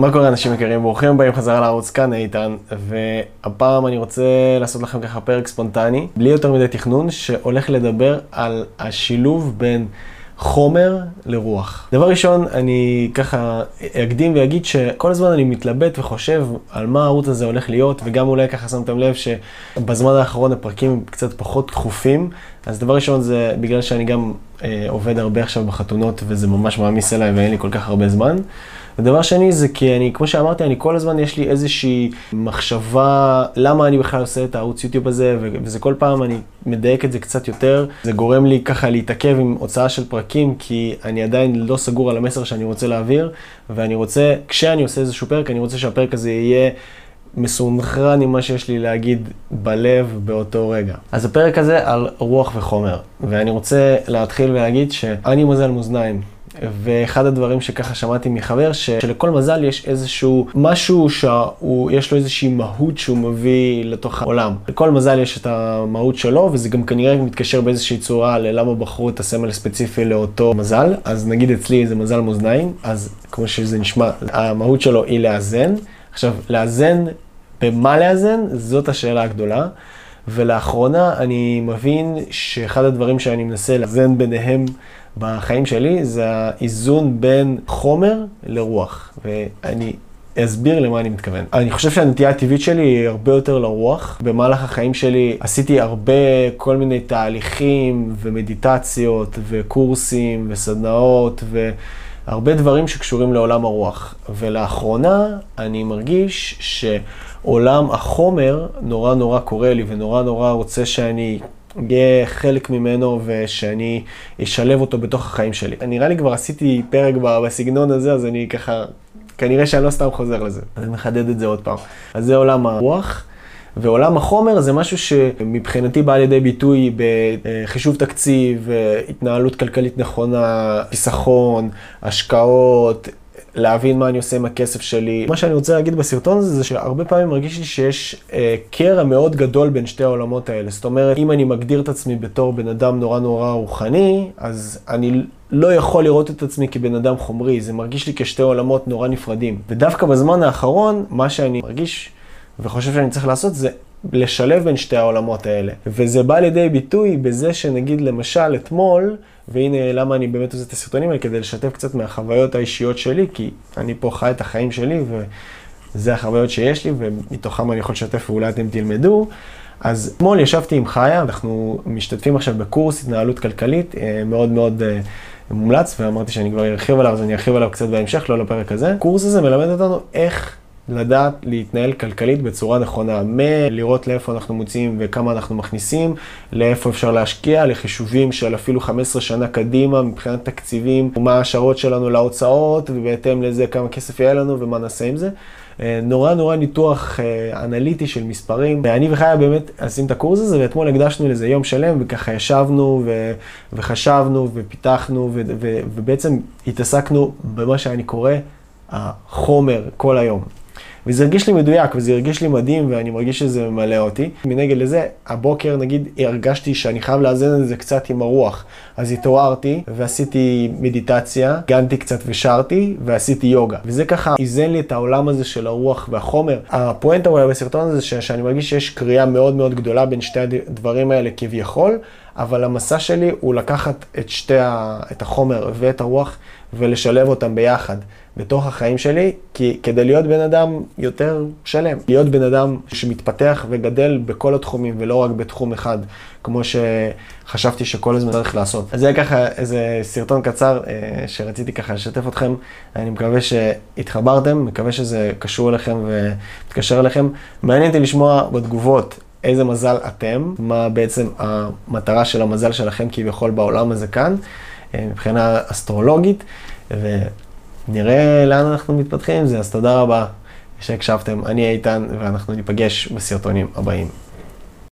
מה קורה אנשים יקרים? ברוכים הבאים חזרה לערוץ כאן איתן, והפעם אני רוצה לעשות לכם ככה פרק ספונטני, בלי יותר מדי תכנון, שהולך לדבר על השילוב בין חומר לרוח. דבר ראשון, אני ככה אקדים ואגיד שכל הזמן אני מתלבט וחושב על מה הערוץ הזה הולך להיות, וגם אולי ככה שמתם לב שבזמן האחרון הפרקים קצת פחות דחופים, אז דבר ראשון זה בגלל שאני גם אה, עובד הרבה עכשיו בחתונות, וזה ממש מעמיס אליי ואין לי כל כך הרבה זמן. ודבר שני זה כי אני, כמו שאמרתי, אני כל הזמן יש לי איזושהי מחשבה למה אני בכלל עושה את הערוץ יוטיוב הזה, וזה כל פעם אני מדייק את זה קצת יותר. זה גורם לי ככה להתעכב עם הוצאה של פרקים, כי אני עדיין לא סגור על המסר שאני רוצה להעביר, ואני רוצה, כשאני עושה איזשהו פרק, אני רוצה שהפרק הזה יהיה... מסונכרן עם מה שיש לי להגיד בלב באותו רגע. אז הפרק הזה על רוח וחומר, ואני רוצה להתחיל ולהגיד שאני מזל מאזניים. ואחד הדברים שככה שמעתי מחבר, ש... שלכל מזל יש איזשהו משהו שיש לו איזושהי מהות שהוא מביא לתוך העולם. לכל מזל יש את המהות שלו, וזה גם כנראה מתקשר באיזושהי צורה ללמה בחרו את הסמל הספציפי לאותו מזל. אז נגיד אצלי זה מזל מאזניים, אז כמו שזה נשמע, המהות שלו היא לאזן. עכשיו, לאזן, במה לאזן? זאת השאלה הגדולה. ולאחרונה אני מבין שאחד הדברים שאני מנסה לאזן ביניהם בחיים שלי זה האיזון בין חומר לרוח. ואני אסביר למה אני מתכוון. אני חושב שהנטייה הטבעית שלי היא הרבה יותר לרוח. במהלך החיים שלי עשיתי הרבה כל מיני תהליכים ומדיטציות וקורסים וסדנאות והרבה דברים שקשורים לעולם הרוח. ולאחרונה אני מרגיש שעולם החומר נורא נורא קורא לי ונורא נורא רוצה שאני יהיה חלק ממנו ושאני אשלב אותו בתוך החיים שלי. נראה לי כבר עשיתי פרק בסגנון הזה, אז אני ככה, כנראה שאני לא סתם חוזר לזה. אני מחדד את זה עוד פעם. אז זה עולם הרוח. ועולם החומר זה משהו שמבחינתי בא לידי ביטוי בחישוב תקציב, התנהלות כלכלית נכונה, חיסכון, השקעות, להבין מה אני עושה עם הכסף שלי. מה שאני רוצה להגיד בסרטון הזה זה שהרבה פעמים מרגיש לי שיש אה, קרע מאוד גדול בין שתי העולמות האלה. זאת אומרת, אם אני מגדיר את עצמי בתור בן אדם נורא נורא רוחני, אז אני לא יכול לראות את עצמי כבן אדם חומרי. זה מרגיש לי כשתי עולמות נורא נפרדים. ודווקא בזמן האחרון, מה שאני מרגיש וחושב שאני צריך לעשות זה לשלב בין שתי העולמות האלה. וזה בא לידי ביטוי בזה שנגיד למשל אתמול, והנה למה אני באמת עושה את הסרטונים האלה, כדי לשתף קצת מהחוויות האישיות שלי, כי אני פה חי את החיים שלי, וזה החוויות שיש לי, ומתוכם אני יכול לשתף ואולי אתם תלמדו. אז אתמול ישבתי עם חיה, אנחנו משתתפים עכשיו בקורס התנהלות כלכלית, אה, מאוד מאוד אה, מומלץ, ואמרתי שאני כבר ארחיב עליו, אז אני ארחיב עליו קצת בהמשך, לא לפרק הזה. הקורס הזה מלמד אותנו איך לדעת להתנהל כלכלית בצורה נכונה, מלראות לאיפה אנחנו מוצאים וכמה אנחנו מכניסים, לאיפה אפשר להשקיע, לחישובים של אפילו 15 שנה קדימה מבחינת תקציבים, ומה ההשערות שלנו להוצאות, ובהתאם לזה כמה כסף יהיה לנו ומה נעשה עם זה. אה, נורא נורא ניתוח אה, אנליטי של מספרים. ואני וחיה באמת עשינו את הקורס הזה, ואתמול הקדשנו לזה יום שלם, וככה ישבנו ו- וחשבנו ופיתחנו, ו- ו- ובעצם התעסקנו במה שאני קורא החומר כל היום. וזה הרגיש לי מדויק, וזה הרגיש לי מדהים, ואני מרגיש שזה ממלא אותי. מנגד לזה, הבוקר נגיד הרגשתי שאני חייב לאזן את זה קצת עם הרוח. אז התעוררתי, ועשיתי מדיטציה, גנתי קצת ושרתי, ועשיתי יוגה. וזה ככה איזן לי את העולם הזה של הרוח והחומר. הפואנטה אולי בסרטון הזה, שאני מרגיש שיש קריאה מאוד מאוד גדולה בין שתי הדברים האלה כביכול, אבל המסע שלי הוא לקחת את שתי ה... את החומר ואת הרוח ולשלב אותם ביחד. בתוך החיים שלי, כי כדי להיות בן אדם יותר שלם, להיות בן אדם שמתפתח וגדל בכל התחומים ולא רק בתחום אחד, כמו שחשבתי שכל הזמן צריך לעשות. אז זה ככה איזה סרטון קצר אה, שרציתי ככה לשתף אתכם, אני מקווה שהתחברתם, מקווה שזה קשור אליכם ומתקשר אליכם. מעניין אותי לשמוע בתגובות. איזה מזל אתם, מה בעצם המטרה של המזל שלכם כביכול בעולם הזה כאן, אה, מבחינה אסטרולוגית. ו... נראה לאן אנחנו מתפתחים עם זה, אז תודה רבה שהקשבתם. אני איתן, ואנחנו ניפגש בסרטונים הבאים.